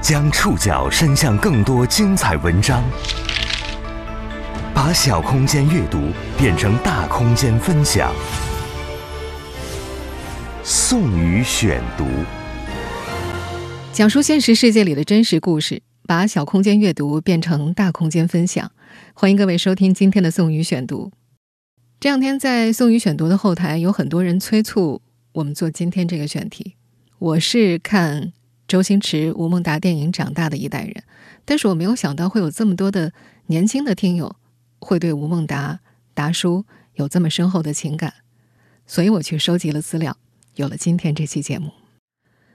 将触角伸向更多精彩文章，把小空间阅读变成大空间分享。宋宇选读，讲述现实世界里的真实故事，把小空间阅读变成大空间分享。欢迎各位收听今天的宋宇选读。这两天在宋宇选读的后台，有很多人催促我们做今天这个选题。我是看周星驰、吴孟达电影长大的一代人，但是我没有想到会有这么多的年轻的听友会对吴孟达达叔有这么深厚的情感，所以我去收集了资料，有了今天这期节目。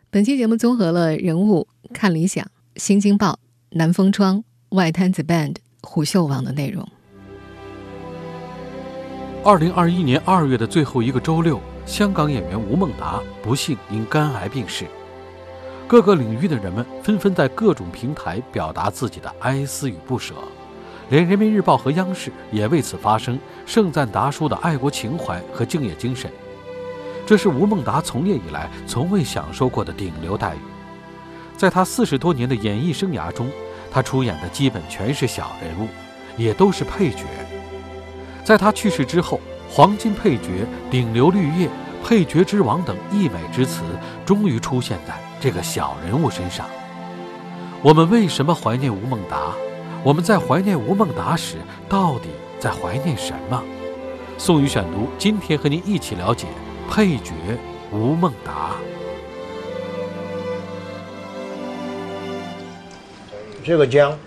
本期节目综合了人物、看理想、新京报、南风窗、外滩子 band、虎嗅网的内容。二零二一年二月的最后一个周六，香港演员吴孟达不幸因肝癌病逝。各个领域的人们纷纷在各种平台表达自己的哀思与不舍，连人民日报和央视也为此发声，盛赞达叔的爱国情怀和敬业精神。这是吴孟达从业以来从未享受过的顶流待遇。在他四十多年的演艺生涯中，他出演的基本全是小人物，也都是配角。在他去世之后，“黄金配角”“顶流绿叶”“配角之王”等溢美之词终于出现在这个小人物身上。我们为什么怀念吴孟达？我们在怀念吴孟达时，到底在怀念什么？宋宇选读，今天和您一起了解配角吴孟达。这个姜，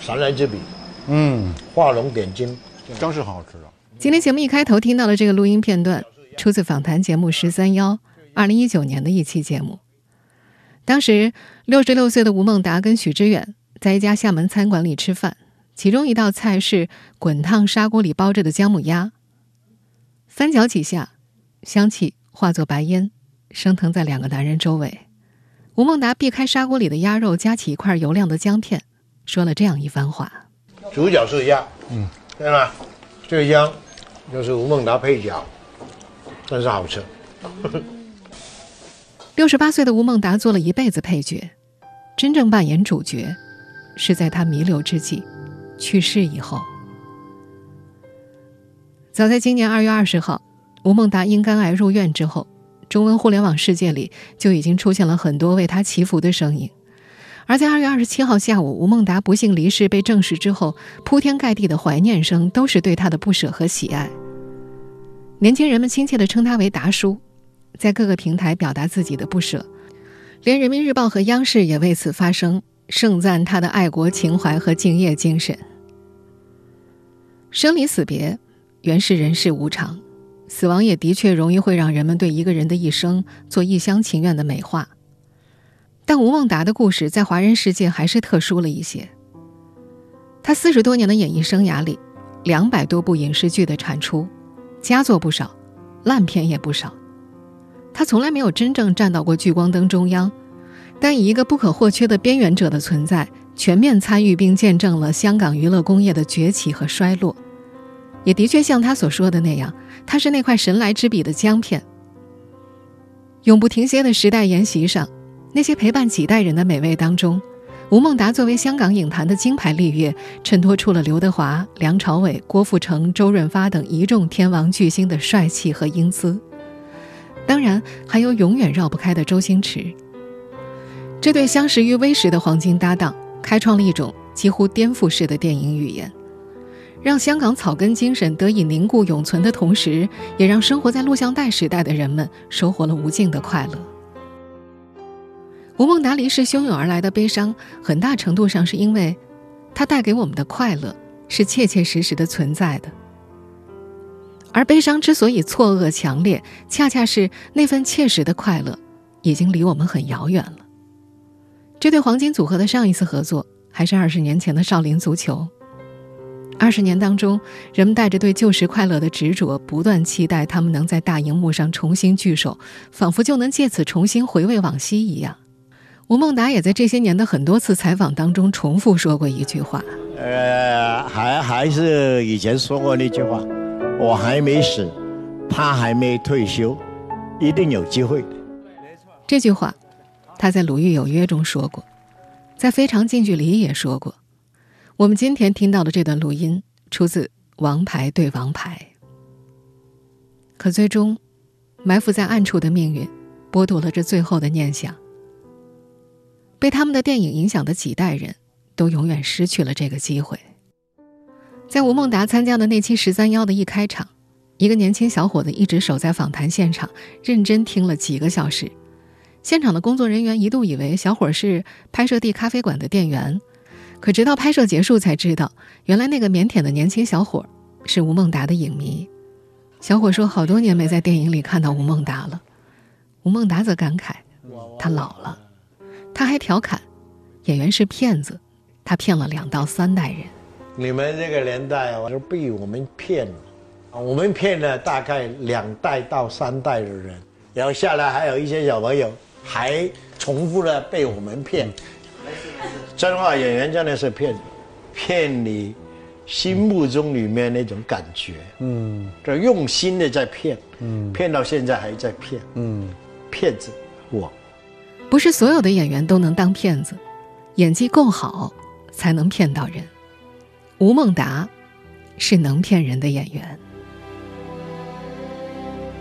神来之笔，嗯，画龙点睛。姜是很好吃的。今天节目一开头听到的这个录音片段，出自访谈节目《十三幺》二零一九年的一期节目。当时六十六岁的吴孟达跟许知远在一家厦门餐馆里吃饭，其中一道菜是滚烫砂锅里包着的姜母鸭。翻搅几下，香气化作白烟，升腾在两个男人周围。吴孟达避开砂锅里的鸭肉，夹起一块油亮的姜片，说了这样一番话：主角是鸭，嗯。对吧，这个姜就是吴孟达配角，真是好吃。六十八岁的吴孟达做了一辈子配角，真正扮演主角是在他弥留之际去世以后。早在今年二月二十号，吴孟达因肝癌入院之后，中文互联网世界里就已经出现了很多为他祈福的声音。而在二月二十七号下午，吴孟达不幸离世被证实之后，铺天盖地的怀念声都是对他的不舍和喜爱。年轻人们亲切地称他为“达叔”，在各个平台表达自己的不舍，连人民日报和央视也为此发声，盛赞他的爱国情怀和敬业精神。生离死别，原是人世无常，死亡也的确容易会让人们对一个人的一生做一厢情愿的美化。但吴孟达的故事在华人世界还是特殊了一些。他四十多年的演艺生涯里，两百多部影视剧的产出，佳作不少，烂片也不少。他从来没有真正站到过聚光灯中央，但以一个不可或缺的边缘者的存在，全面参与并见证了香港娱乐工业的崛起和衰落。也的确像他所说的那样，他是那块神来之笔的姜片，永不停歇的时代筵席上。那些陪伴几代人的美味当中，吴孟达作为香港影坛的金牌绿叶，衬托出了刘德华、梁朝伟、郭富城、周润发等一众天王巨星的帅气和英姿。当然，还有永远绕不开的周星驰。这对相识于微时的黄金搭档，开创了一种几乎颠覆式的电影语言，让香港草根精神得以凝固永存的同时，也让生活在录像带时代的人们收获了无尽的快乐。吴孟达离世汹涌而来的悲伤，很大程度上是因为，他带给我们的快乐是切切实实的存在的。而悲伤之所以错愕强烈，恰恰是那份切实的快乐，已经离我们很遥远了。这对黄金组合的上一次合作，还是二十年前的《少林足球》。二十年当中，人们带着对旧时快乐的执着，不断期待他们能在大荧幕上重新聚首，仿佛就能借此重新回味往昔一样。吴孟达也在这些年的很多次采访当中重复说过一句话，呃，还还是以前说过那句话，我还没死，他还没退休，一定有机会。这句话，他在《鲁豫有约》中说过。在《非常近距离》也说过，我们今天听到的这段录音出自《王牌对王牌》。可最终，埋伏在暗处的命运，剥夺了这最后的念想。被他们的电影影响的几代人，都永远失去了这个机会。在吴孟达参加的那期《十三幺》的一开场，一个年轻小伙子一直守在访谈现场，认真听了几个小时。现场的工作人员一度以为小伙是拍摄地咖啡馆的店员，可直到拍摄结束才知道，原来那个腼腆的年轻小伙是吴孟达的影迷。小伙说：“好多年没在电影里看到吴孟达了。”吴孟达则感慨：“他老了。”他还调侃：“演员是骗子，他骗了两到三代人。”你们这个年代我是被我们骗了，我们骗了大概两代到三代的人，然后下来还有一些小朋友。还重复的被我们骗，真话演员真的是骗，骗你心目中里面那种感觉，嗯，这用心的在骗，嗯，骗到现在还在骗，嗯，骗子，我，不是所有的演员都能当骗子，演技够好才能骗到人。吴孟达是能骗人的演员。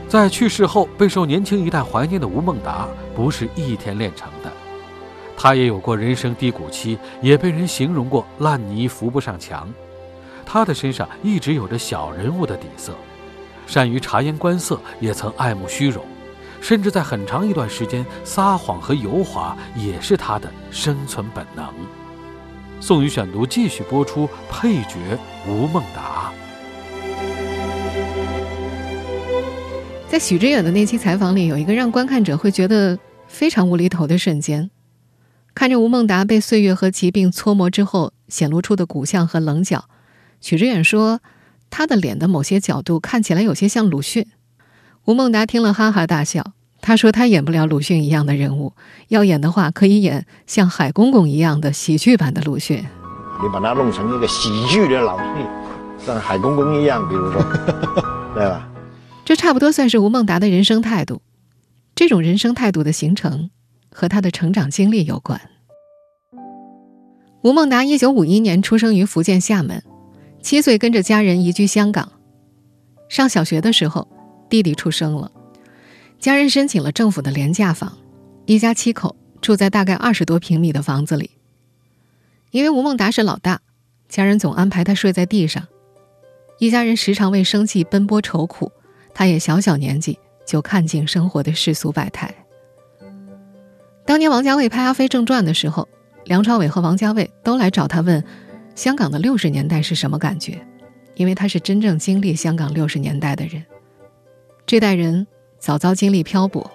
在去世后备受年轻一代怀念的吴孟达，不是一天练成的。他也有过人生低谷期，也被人形容过烂泥扶不上墙。他的身上一直有着小人物的底色，善于察言观色，也曾爱慕虚荣，甚至在很长一段时间，撒谎和油滑也是他的生存本能。宋宇选读继续播出，配角吴孟达。在许知远的那期采访里，有一个让观看者会觉得非常无厘头的瞬间。看着吴孟达被岁月和疾病搓磨之后显露出的骨相和棱角，许知远说，他的脸的某些角度看起来有些像鲁迅。吴孟达听了哈哈大笑，他说他演不了鲁迅一样的人物，要演的话可以演像海公公一样的喜剧版的鲁迅。你把他弄成一个喜剧的老戏，像海公公一样，比如说，对吧？这差不多算是吴孟达的人生态度。这种人生态度的形成，和他的成长经历有关。吴孟达一九五一年出生于福建厦门，七岁跟着家人移居香港。上小学的时候，弟弟出生了，家人申请了政府的廉价房，一家七口住在大概二十多平米的房子里。因为吴孟达是老大，家人总安排他睡在地上，一家人时常为生计奔波愁苦。他也小小年纪就看尽生活的世俗百态。当年王家卫拍《阿飞正传》的时候，梁朝伟和王家卫都来找他问，香港的六十年代是什么感觉？因为他是真正经历香港六十年代的人。这代人早早经历漂泊，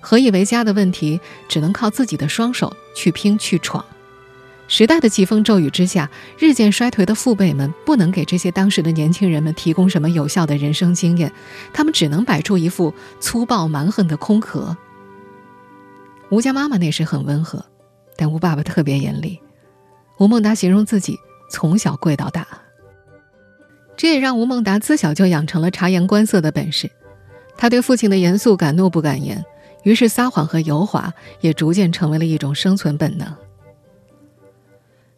何以为家的问题，只能靠自己的双手去拼去闯。时代的疾风骤雨之下，日渐衰颓的父辈们不能给这些当时的年轻人们提供什么有效的人生经验，他们只能摆出一副粗暴蛮横的空壳。吴家妈妈那时很温和，但吴爸爸特别严厉。吴孟达形容自己从小跪到大，这也让吴孟达自小就养成了察言观色的本事。他对父亲的严肃敢怒不敢言，于是撒谎和油滑也逐渐成为了一种生存本能。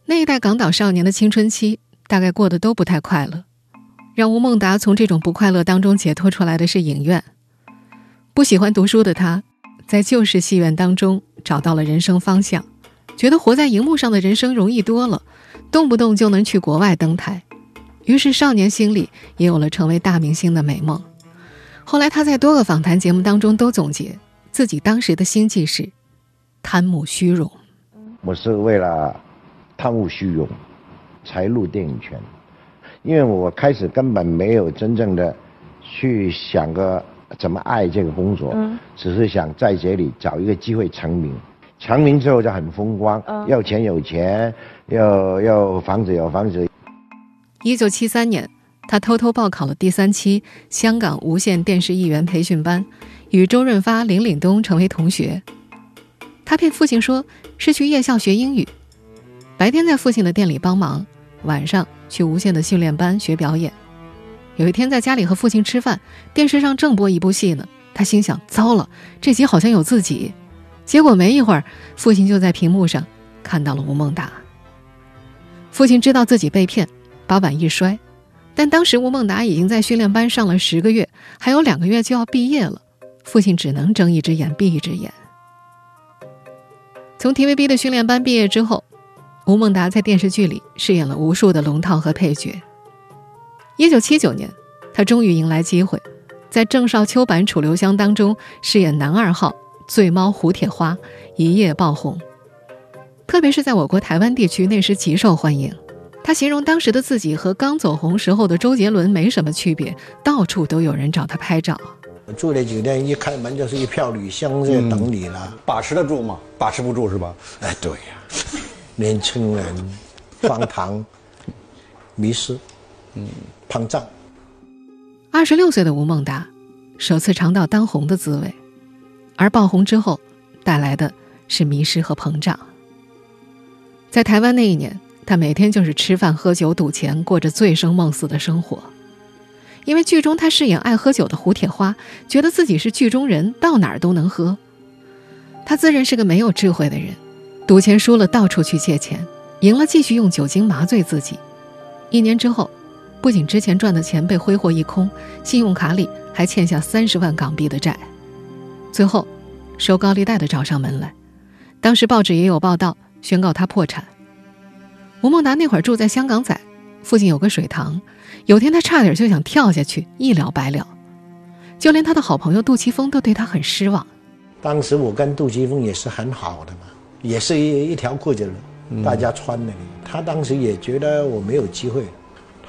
那一代港岛少年的青春期大概过得都不太快乐，让吴孟达从这种不快乐当中解脱出来的是影院。不喜欢读书的他，在旧式戏院当中找到了人生方向，觉得活在荧幕上的人生容易多了，动不动就能去国外登台，于是少年心里也有了成为大明星的美梦。后来他在多个访谈节目当中都总结自己当时的心计是贪慕虚荣。我是为了。贪慕虚荣，才入电影圈。因为我开始根本没有真正的去想个怎么爱这个工作，只是想在这里找一个机会成名。成名之后就很风光，要钱有钱，要要房子有房子。一九七三年，他偷偷报考了第三期香港无线电视艺员培训班，与周润发、林岭东成为同学。他骗父亲说是去夜校学英语。白天在父亲的店里帮忙，晚上去无线的训练班学表演。有一天在家里和父亲吃饭，电视上正播一部戏呢，他心想：糟了，这集好像有自己。结果没一会儿，父亲就在屏幕上看到了吴孟达。父亲知道自己被骗，把碗一摔，但当时吴孟达已经在训练班上了十个月，还有两个月就要毕业了，父亲只能睁一只眼闭一只眼。从 TVB 的训练班毕业之后，吴孟达在电视剧里饰演了无数的龙套和配角。一九七九年，他终于迎来机会，在郑少秋版《楚留香》当中饰演男二号醉猫胡铁花，一夜爆红。特别是在我国台湾地区，那时极受欢迎。他形容当时的自己和刚走红时候的周杰伦没什么区别，到处都有人找他拍照。住的酒店一开门就是一票女香在等你了，把持得住吗？把持不住是吧？哎，对呀，年轻人 荒唐、迷失、嗯，膨胀。二十六岁的吴孟达，首次尝到当红的滋味，而爆红之后，带来的是迷失和膨胀。在台湾那一年，他每天就是吃饭、喝酒、赌钱，过着醉生梦死的生活。因为剧中他饰演爱喝酒的胡铁花，觉得自己是剧中人，到哪儿都能喝。他自认是个没有智慧的人，赌钱输了到处去借钱，赢了继续用酒精麻醉自己。一年之后，不仅之前赚的钱被挥霍一空，信用卡里还欠下三十万港币的债。最后，收高利贷的找上门来，当时报纸也有报道。宣告他破产。吴孟达那会儿住在香港仔，附近有个水塘，有天他差点就想跳下去，一了百了。就连他的好朋友杜琪峰都对他很失望。当时我跟杜琪峰也是很好的嘛，也是一一条裤子大家穿的。他当时也觉得我没有机会，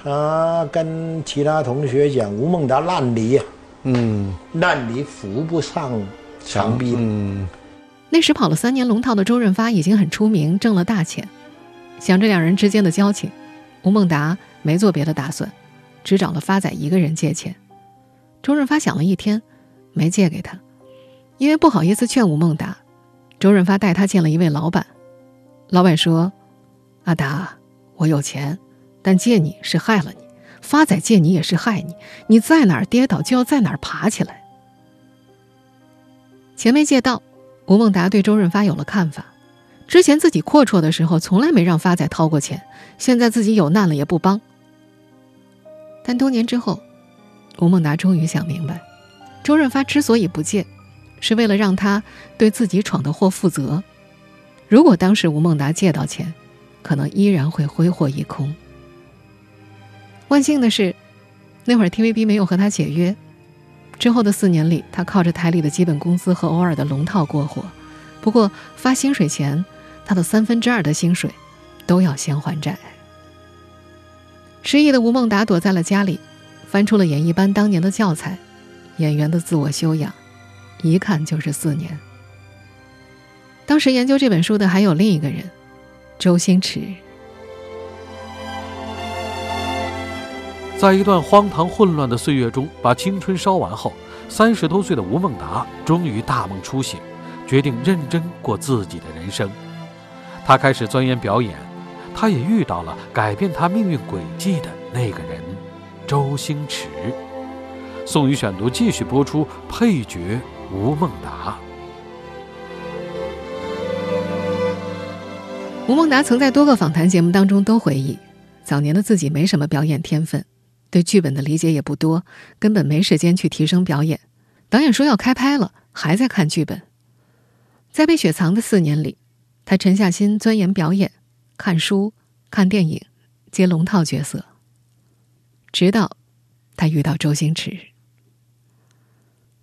他跟其他同学讲吴孟达烂泥啊，嗯，烂泥扶不上墙壁。嗯。那时跑了三年龙套的周润发已经很出名，挣了大钱。想着两人之间的交情，吴孟达没做别的打算，只找了发仔一个人借钱。周润发想了一天，没借给他，因为不好意思劝吴孟达。周润发带他见了一位老板，老板说：“阿达，我有钱，但借你是害了你；发仔借你也是害你。你在哪儿跌倒，就要在哪儿爬起来。”钱没借到。吴孟达对周润发有了看法，之前自己阔绰的时候，从来没让发仔掏过钱，现在自己有难了也不帮。但多年之后，吴孟达终于想明白，周润发之所以不借，是为了让他对自己闯的祸负责。如果当时吴孟达借到钱，可能依然会挥霍一空。万幸的是，那会儿 TVB 没有和他解约。之后的四年里，他靠着台里的基本工资和偶尔的龙套过活。不过发薪水前，他的三分之二的薪水都要先还债。失意的吴孟达躲在了家里，翻出了演艺班当年的教材，演员的自我修养，一看就是四年。当时研究这本书的还有另一个人，周星驰。在一段荒唐混乱的岁月中，把青春烧完后，三十多岁的吴孟达终于大梦初醒，决定认真过自己的人生。他开始钻研表演，他也遇到了改变他命运轨迹的那个人——周星驰。宋宇选读继续播出，配角吴孟达。吴孟达曾在多个访谈节目当中都回忆，早年的自己没什么表演天分。对剧本的理解也不多，根本没时间去提升表演。导演说要开拍了，还在看剧本。在被雪藏的四年里，他沉下心钻研表演，看书、看电影，接龙套角色。直到他遇到周星驰。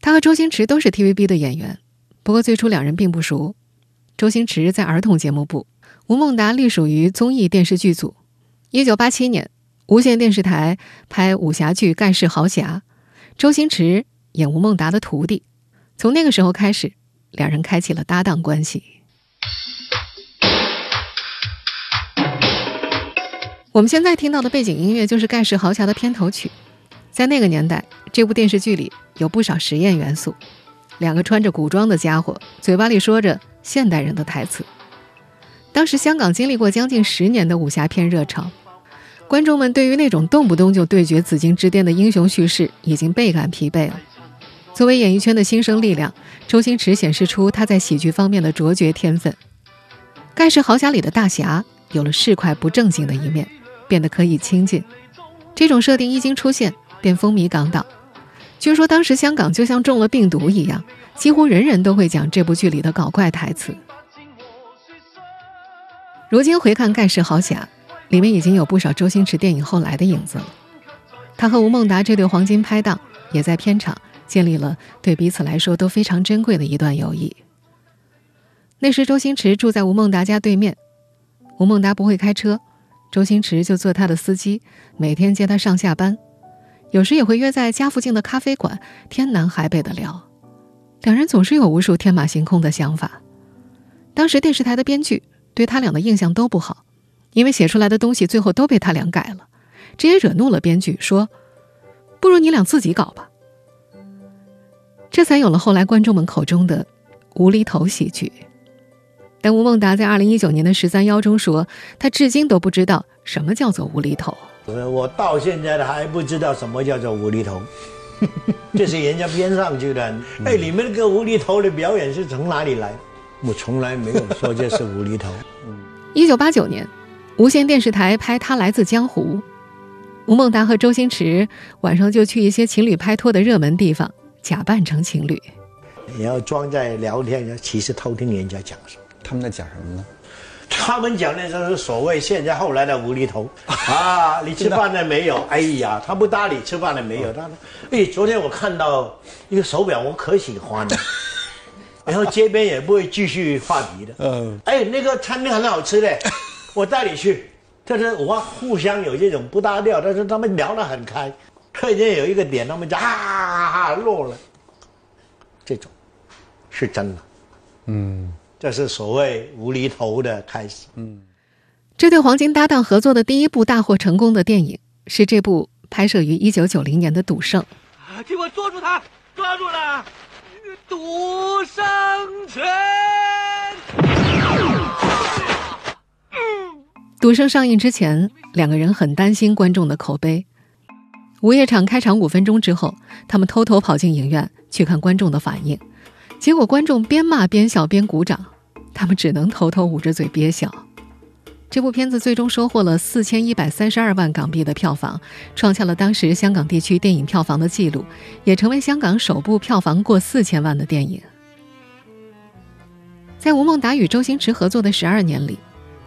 他和周星驰都是 TVB 的演员，不过最初两人并不熟。周星驰在儿童节目部，吴孟达隶属于综艺电视剧组。一九八七年。无线电视台拍武侠剧《盖世豪侠》，周星驰演吴孟达的徒弟。从那个时候开始，两人开启了搭档关系。我们现在听到的背景音乐就是《盖世豪侠》的片头曲。在那个年代，这部电视剧里有不少实验元素。两个穿着古装的家伙，嘴巴里说着现代人的台词。当时香港经历过将近十年的武侠片热潮。观众们对于那种动不动就对决紫禁之巅的英雄叙事已经倍感疲惫了。作为演艺圈的新生力量，周星驰显示出他在喜剧方面的卓绝天分。盖世豪侠里的大侠有了市侩不正经的一面，变得可以亲近。这种设定一经出现，便风靡港岛。据说当时香港就像中了病毒一样，几乎人人都会讲这部剧里的搞怪台词。如今回看《盖世豪侠》，里面已经有不少周星驰电影后来的影子了。他和吴孟达这对黄金拍档，也在片场建立了对彼此来说都非常珍贵的一段友谊。那时周星驰住在吴孟达家对面，吴孟达不会开车，周星驰就做他的司机，每天接他上下班，有时也会约在家附近的咖啡馆，天南海北的聊。两人总是有无数天马行空的想法。当时电视台的编剧。对他俩的印象都不好，因为写出来的东西最后都被他俩改了，这也惹怒了编剧，说：“不如你俩自己搞吧。”这才有了后来观众们口中的无厘头喜剧。但吴孟达在二零一九年的十三幺中说，他至今都不知道什么叫做无厘头。我到现在还不知道什么叫做无厘头，这是人家编上去的。哎，你们那个无厘头的表演是从哪里来？我从来没有说这是无厘头。一九八九年，无线电视台拍《他来自江湖》，吴孟达和周星驰晚上就去一些情侣拍拖的热门地方，假扮成情侣。你要装在聊天，其实偷听人家讲什么？他们在讲什么呢？他们讲的就是所谓现在后来的无厘头啊！你吃饭了没有？哎呀，他不搭理，吃饭了没有？他说：“哎，昨天我看到一个手表，我可喜欢了。”然后街边也不会继续话题的。嗯，哎，那个餐厅很好吃的，我带你去。但是我互相有这种不搭调，但是他们聊得很开。突然间有一个点，他们就啊落了。这种是真的。嗯，这是所谓无厘头的开始。嗯，这对黄金搭档合作的第一部大获成功的电影是这部拍摄于一九九零年的《赌圣》。替我捉住他！抓住了！赌圣拳。赌圣上映之前，两个人很担心观众的口碑。午夜场开场五分钟之后，他们偷偷跑进影院去看观众的反应，结果观众边骂边笑边鼓掌，他们只能偷偷捂着嘴憋笑。这部片子最终收获了四千一百三十二万港币的票房，创下了当时香港地区电影票房的记录，也成为香港首部票房过四千万的电影。在吴孟达与周星驰合作的十二年里，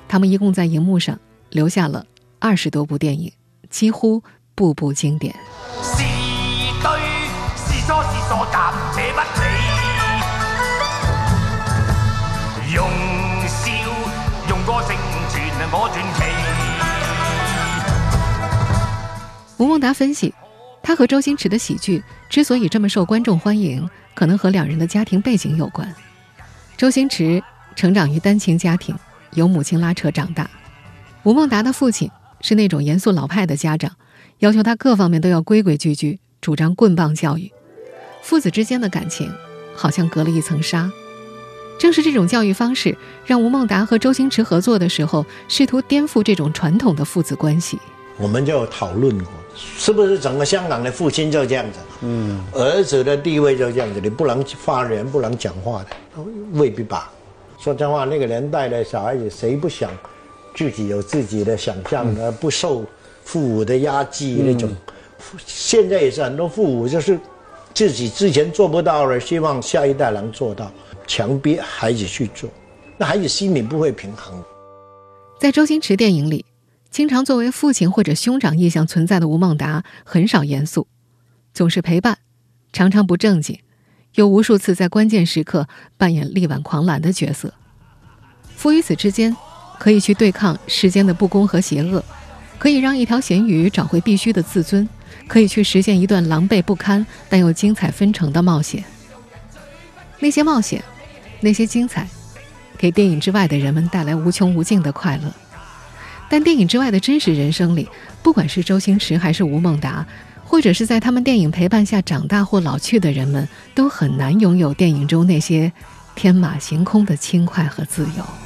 他们一共在荧幕上留下了二十多部电影，几乎部部经典。吴孟达分析，他和周星驰的喜剧之所以这么受观众欢迎，可能和两人的家庭背景有关。周星驰成长于单亲家庭，由母亲拉扯长大；吴孟达的父亲是那种严肃老派的家长，要求他各方面都要规规矩矩，主张棍棒教育。父子之间的感情好像隔了一层纱。正是这种教育方式，让吴孟达和周星驰合作的时候，试图颠覆这种传统的父子关系。我们就讨论过，是不是整个香港的父亲就这样子？嗯，儿子的地位就这样子，你不能发言，不能讲话的，未必吧？说真话，那个年代的小孩子，谁不想自己有自己的想象，而不受父母的压制那种？现在也是很多父母就是自己之前做不到的，希望下一代能做到。强逼孩子去做，那孩子心里不会平衡。在周星驰电影里，经常作为父亲或者兄长意象存在的吴孟达很少严肃，总是陪伴，常常不正经，又无数次在关键时刻扮演力挽狂澜的角色。父与子之间，可以去对抗世间的不公和邪恶，可以让一条咸鱼找回必须的自尊，可以去实现一段狼狈不堪但又精彩纷呈的冒险。那些冒险。那些精彩，给电影之外的人们带来无穷无尽的快乐。但电影之外的真实人生里，不管是周星驰还是吴孟达，或者是在他们电影陪伴下长大或老去的人们，都很难拥有电影中那些天马行空的轻快和自由。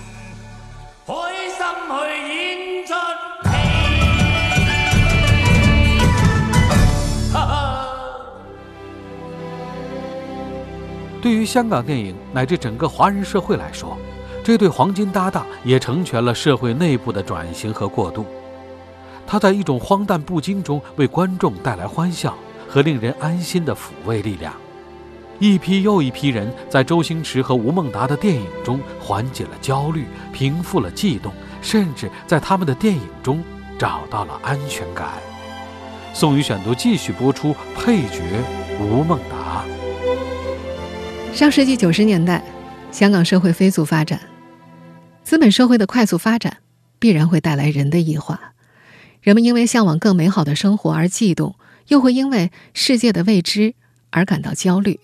对于香港电影乃至整个华人社会来说，这对黄金搭档也成全了社会内部的转型和过渡。他在一种荒诞不经中为观众带来欢笑和令人安心的抚慰力量。一批又一批人在周星驰和吴孟达的电影中缓解了焦虑，平复了悸动，甚至在他们的电影中找到了安全感。宋宇选读继续播出，配角吴孟达。上世纪九十年代，香港社会飞速发展，资本社会的快速发展必然会带来人的异化。人们因为向往更美好的生活而悸动，又会因为世界的未知而感到焦虑。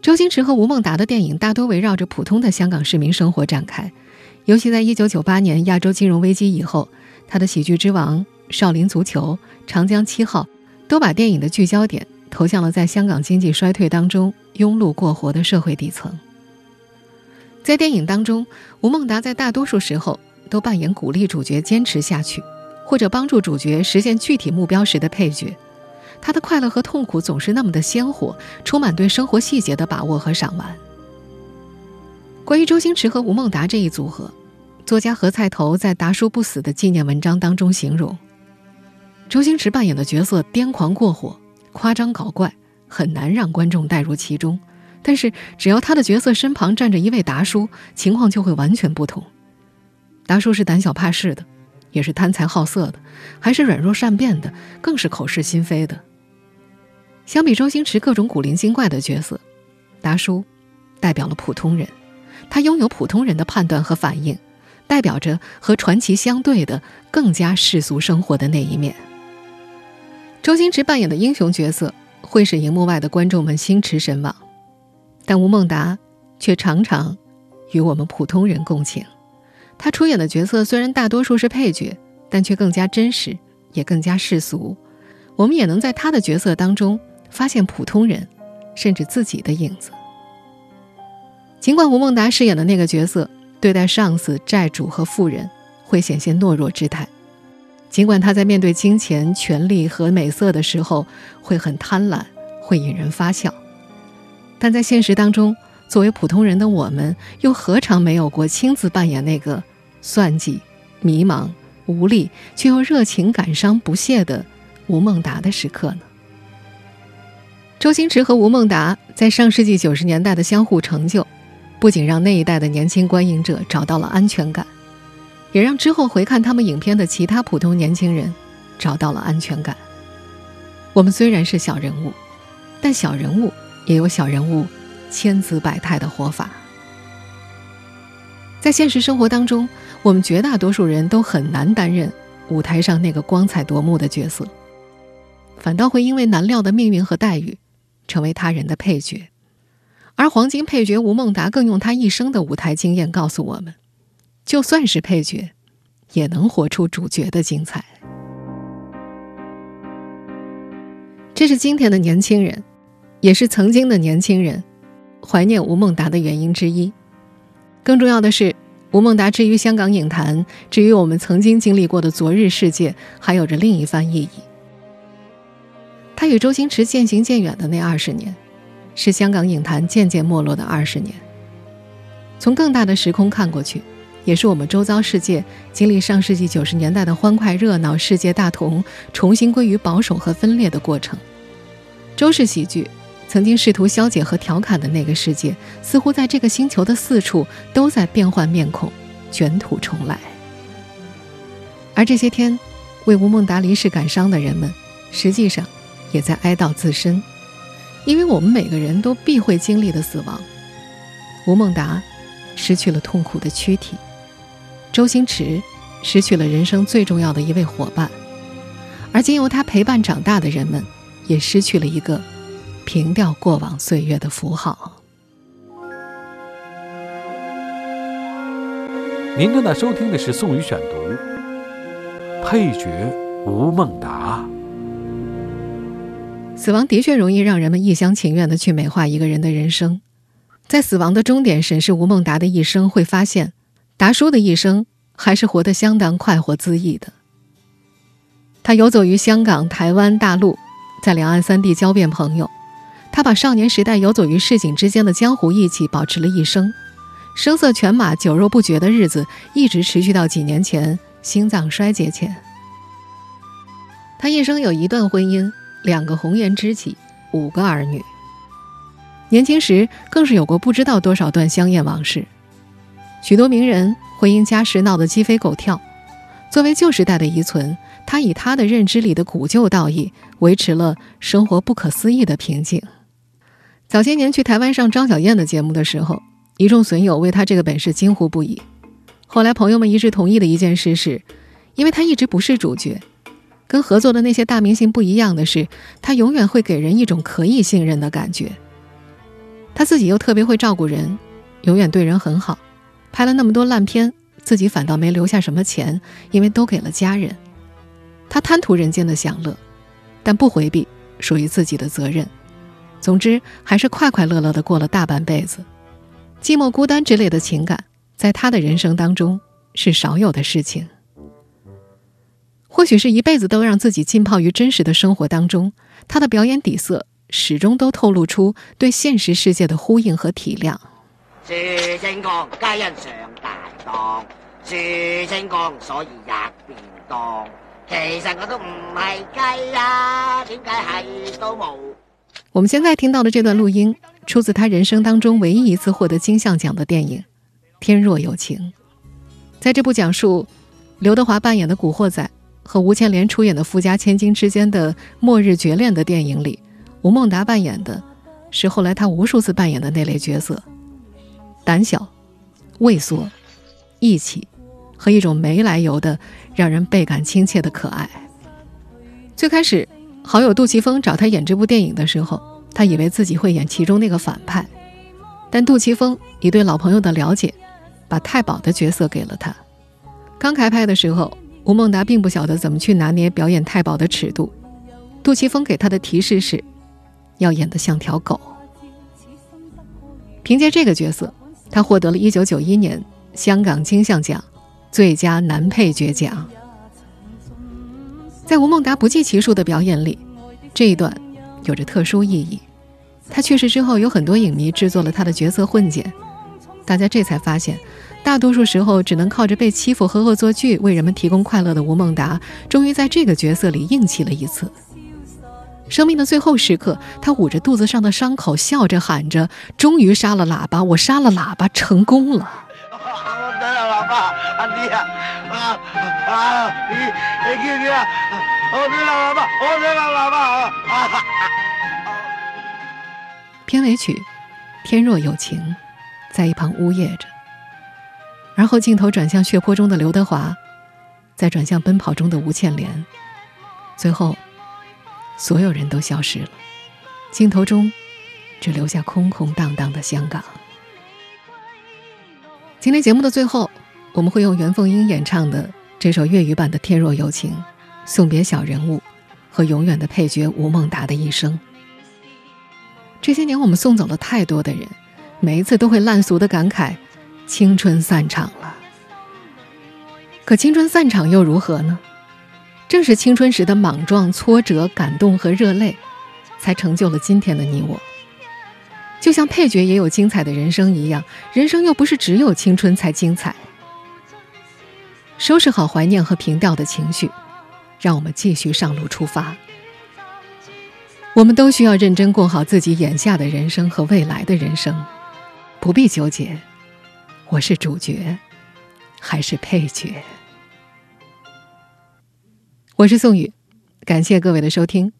周星驰和吴孟达的电影大多围绕着普通的香港市民生活展开，尤其在一九九八年亚洲金融危机以后，他的《喜剧之王》《少林足球》《长江七号》都把电影的聚焦点投向了在香港经济衰退当中庸碌过活的社会底层。在电影当中，吴孟达在大多数时候都扮演鼓励主角坚持下去，或者帮助主角实现具体目标时的配角。他的快乐和痛苦总是那么的鲜活，充满对生活细节的把握和赏玩。关于周星驰和吴孟达这一组合，作家何菜头在《达叔不死》的纪念文章当中形容：周星驰扮演的角色癫狂过火、夸张搞怪，很难让观众带入其中；但是只要他的角色身旁站着一位达叔，情况就会完全不同。达叔是胆小怕事的。也是贪财好色的，还是软弱善变的，更是口是心非的。相比周星驰各种古灵精怪的角色，达叔代表了普通人，他拥有普通人的判断和反应，代表着和传奇相对的更加世俗生活的那一面。周星驰扮演的英雄角色会使荧幕外的观众们心驰神往，但吴孟达却常常与我们普通人共情。他出演的角色虽然大多数是配角，但却更加真实，也更加世俗。我们也能在他的角色当中发现普通人，甚至自己的影子。尽管吴孟达饰演的那个角色对待上司、债主和富人会显现懦弱之态，尽管他在面对金钱、权力和美色的时候会很贪婪，会引人发笑，但在现实当中。作为普通人的我们，又何尝没有过亲自扮演那个算计、迷茫、无力却又热情感伤不懈的吴孟达的时刻呢？周星驰和吴孟达在上世纪九十年代的相互成就，不仅让那一代的年轻观影者找到了安全感，也让之后回看他们影片的其他普通年轻人找到了安全感。我们虽然是小人物，但小人物也有小人物。千姿百态的活法，在现实生活当中，我们绝大多数人都很难担任舞台上那个光彩夺目的角色，反倒会因为难料的命运和待遇，成为他人的配角。而黄金配角吴孟达更用他一生的舞台经验告诉我们：就算是配角，也能活出主角的精彩。这是今天的年轻人，也是曾经的年轻人。怀念吴孟达的原因之一，更重要的是，吴孟达之于香港影坛，至于我们曾经经历过的昨日世界，还有着另一番意义。他与周星驰渐行渐远的那二十年，是香港影坛渐渐没落的二十年。从更大的时空看过去，也是我们周遭世界经历上世纪九十年代的欢快热闹、世界大同，重新归于保守和分裂的过程。周氏喜剧。曾经试图消解和调侃的那个世界，似乎在这个星球的四处都在变换面孔，卷土重来。而这些天，为吴孟达离世感伤的人们，实际上也在哀悼自身，因为我们每个人都必会经历的死亡。吴孟达失去了痛苦的躯体，周星驰失去了人生最重要的一位伙伴，而经由他陪伴长大的人们，也失去了一个。凭吊过往岁月的符号。您正在收听的是《宋宇选读》，配角吴孟达。死亡的确容易让人们一厢情愿的去美化一个人的人生，在死亡的终点审视吴孟达的一生，会发现达叔的一生还是活得相当快活恣意的。他游走于香港、台湾、大陆，在两岸三地交遍朋友。他把少年时代游走于市井之间的江湖义气保持了一生，声色犬马、酒肉不绝的日子一直持续到几年前心脏衰竭前。他一生有一段婚姻，两个红颜知己，五个儿女。年轻时更是有过不知道多少段香艳往事，许多名人婚姻家事闹得鸡飞狗跳。作为旧时代的遗存，他以他的认知里的古旧道义，维持了生活不可思议的平静。早些年去台湾上张小燕的节目的时候，一众损友为他这个本事惊呼不已。后来朋友们一致同意的一件事是，因为他一直不是主角。跟合作的那些大明星不一样的是，他永远会给人一种可以信任的感觉。他自己又特别会照顾人，永远对人很好。拍了那么多烂片，自己反倒没留下什么钱，因为都给了家人。他贪图人间的享乐，但不回避属于自己的责任。总之，还是快快乐乐的过了大半辈子。寂寞、孤单之类的情感，在他的人生当中是少有的事情。或许是一辈子都让自己浸泡于真实的生活当中，他的表演底色始终都透露出对现实世界的呼应和体谅。樹正光，皆因上大當。樹正光，所以入便當。其實我都唔係雞啊，點解係都冇？我们现在听到的这段录音，出自他人生当中唯一一次获得金像奖的电影《天若有情》。在这部讲述刘德华扮演的古惑仔。和吴倩莲出演的富家千金之间的末日绝恋的电影里，吴孟达扮演的是后来他无数次扮演的那类角色：胆小、畏缩、义气，和一种没来由的让人倍感亲切的可爱。最开始，好友杜琪峰找他演这部电影的时候，他以为自己会演其中那个反派，但杜琪峰以对老朋友的了解，把太保的角色给了他。刚开拍的时候。吴孟达并不晓得怎么去拿捏表演太保的尺度，杜琪峰给他的提示是，要演得像条狗。凭借这个角色，他获得了一九九一年香港金像奖最佳男配角奖。在吴孟达不计其数的表演里，这一段有着特殊意义。他去世之后，有很多影迷制作了他的角色混剪，大家这才发现。大多数时候只能靠着被欺负和恶作剧为人们提供快乐的吴孟达，终于在这个角色里硬气了一次。生命的最后时刻，他捂着肚子上的伤口，笑着喊着：“终于杀了喇叭，我杀了喇叭，成功了！”我杀了喇叭，阿弟啊啊啊！你你叫咩啊？我杀了喇叭，我杀了喇叭啊！片尾曲《天若有情》在一旁呜咽着。然后镜头转向血泊中的刘德华，再转向奔跑中的吴倩莲，最后，所有人都消失了，镜头中只留下空空荡荡的香港。今天节目的最后，我们会用袁凤英演唱的这首粤语版的《天若有情》，送别小人物和永远的配角吴孟达的一生。这些年，我们送走了太多的人，每一次都会烂俗的感慨。青春散场了，可青春散场又如何呢？正是青春时的莽撞、挫折、感动和热泪，才成就了今天的你我。就像配角也有精彩的人生一样，人生又不是只有青春才精彩。收拾好怀念和平调的情绪，让我们继续上路出发。我们都需要认真过好自己眼下的人生和未来的人生，不必纠结。我是主角，还是配角？我是宋宇，感谢各位的收听。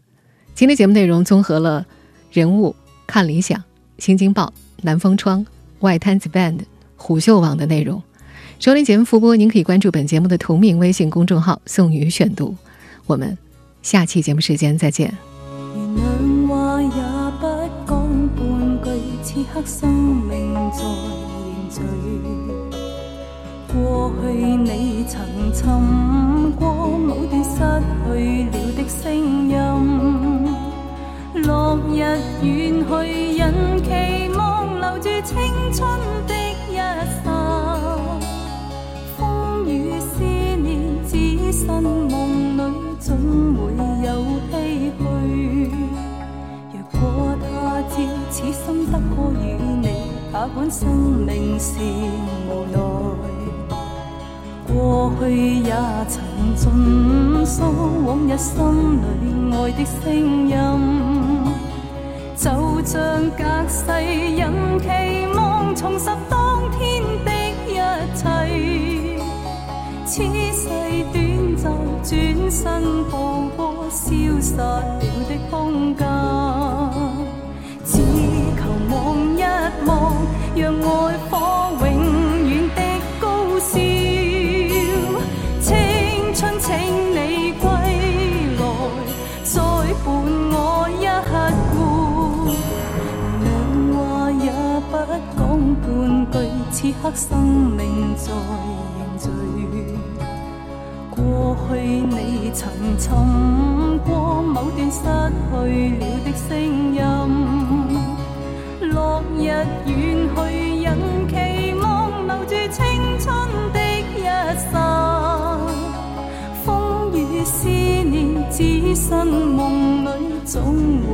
今天节目内容综合了人物、看理想、新京报、南风窗、外滩子 band、虎嗅网的内容。收听节目复播，您可以关注本节目的同名微信公众号“宋宇选读”。我们下期节目时间再见。过去你曾寻过某段失去了的声音，落日远去，人期望留住青春的一刹。风雨思念，只身梦里总会有唏嘘。若果他朝此生得可与你。哪管生命是无奈。过去也曾尽诉往日心里爱的声音，就像隔世人期望重拾当天的一切。此世短暂，转身步过消失了的空间。只求望一望，让爱火春，请你归来，再伴我一顾。两话也不讲半句，此刻生命在凝聚。过去你曾寻过某段失去了的声音，落日远梦里总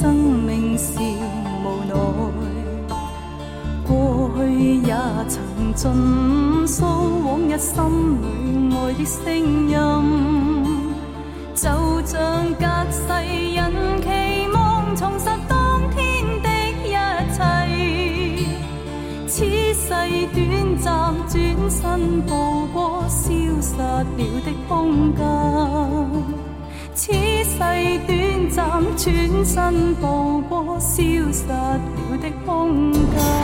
生命是无奈。过去也曾尽诉往日心里爱的声音，就像隔世人期望重拾当天的一切。此世短暂，转身步过消失了的空间。世短暂，转身步过消失了的空间。